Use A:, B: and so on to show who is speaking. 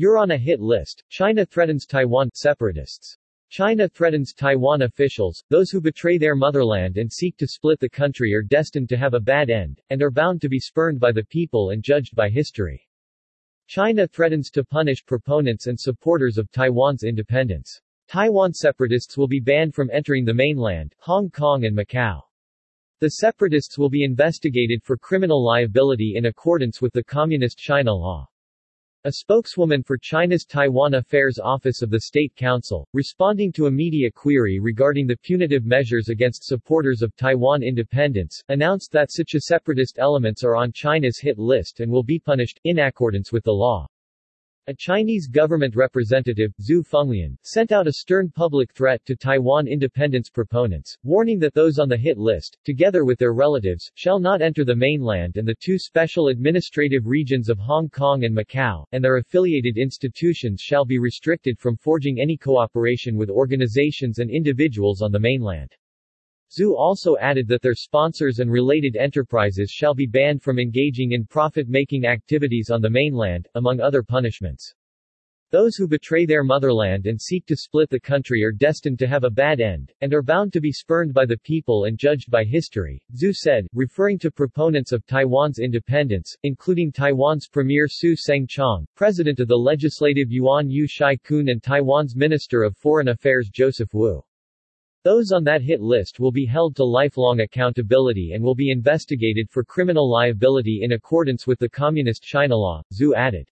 A: You're on a hit list. China threatens Taiwan separatists. China threatens Taiwan officials, those who betray their motherland and seek to split the country are destined to have a bad end, and are bound to be spurned by the people and judged by history. China threatens to punish proponents and supporters of Taiwan's independence. Taiwan separatists will be banned from entering the mainland, Hong Kong and Macau. The separatists will be investigated for criminal liability in accordance with the Communist China law. A spokeswoman for China's Taiwan Affairs Office of the State Council, responding to a media query regarding the punitive measures against supporters of Taiwan independence, announced that such separatist elements are on China's hit list and will be punished, in accordance with the law. A Chinese government representative, Zhu Fenglian, sent out a stern public threat to Taiwan independence proponents, warning that those on the hit list, together with their relatives, shall not enter the mainland and the two special administrative regions of Hong Kong and Macau, and their affiliated institutions shall be restricted from forging any cooperation with organizations and individuals on the mainland. Zhu also added that their sponsors and related enterprises shall be banned from engaging in profit-making activities on the mainland, among other punishments. Those who betray their motherland and seek to split the country are destined to have a bad end, and are bound to be spurned by the people and judged by history, Zhu said, referring to proponents of Taiwan's independence, including Taiwan's Premier Su Tseng-chang, President of the Legislative Yuan You Si-kun and Taiwan's Minister of Foreign Affairs Joseph Wu. Those on that hit list will be held to lifelong accountability and will be investigated for criminal liability in accordance with the Communist China law, Zhu added.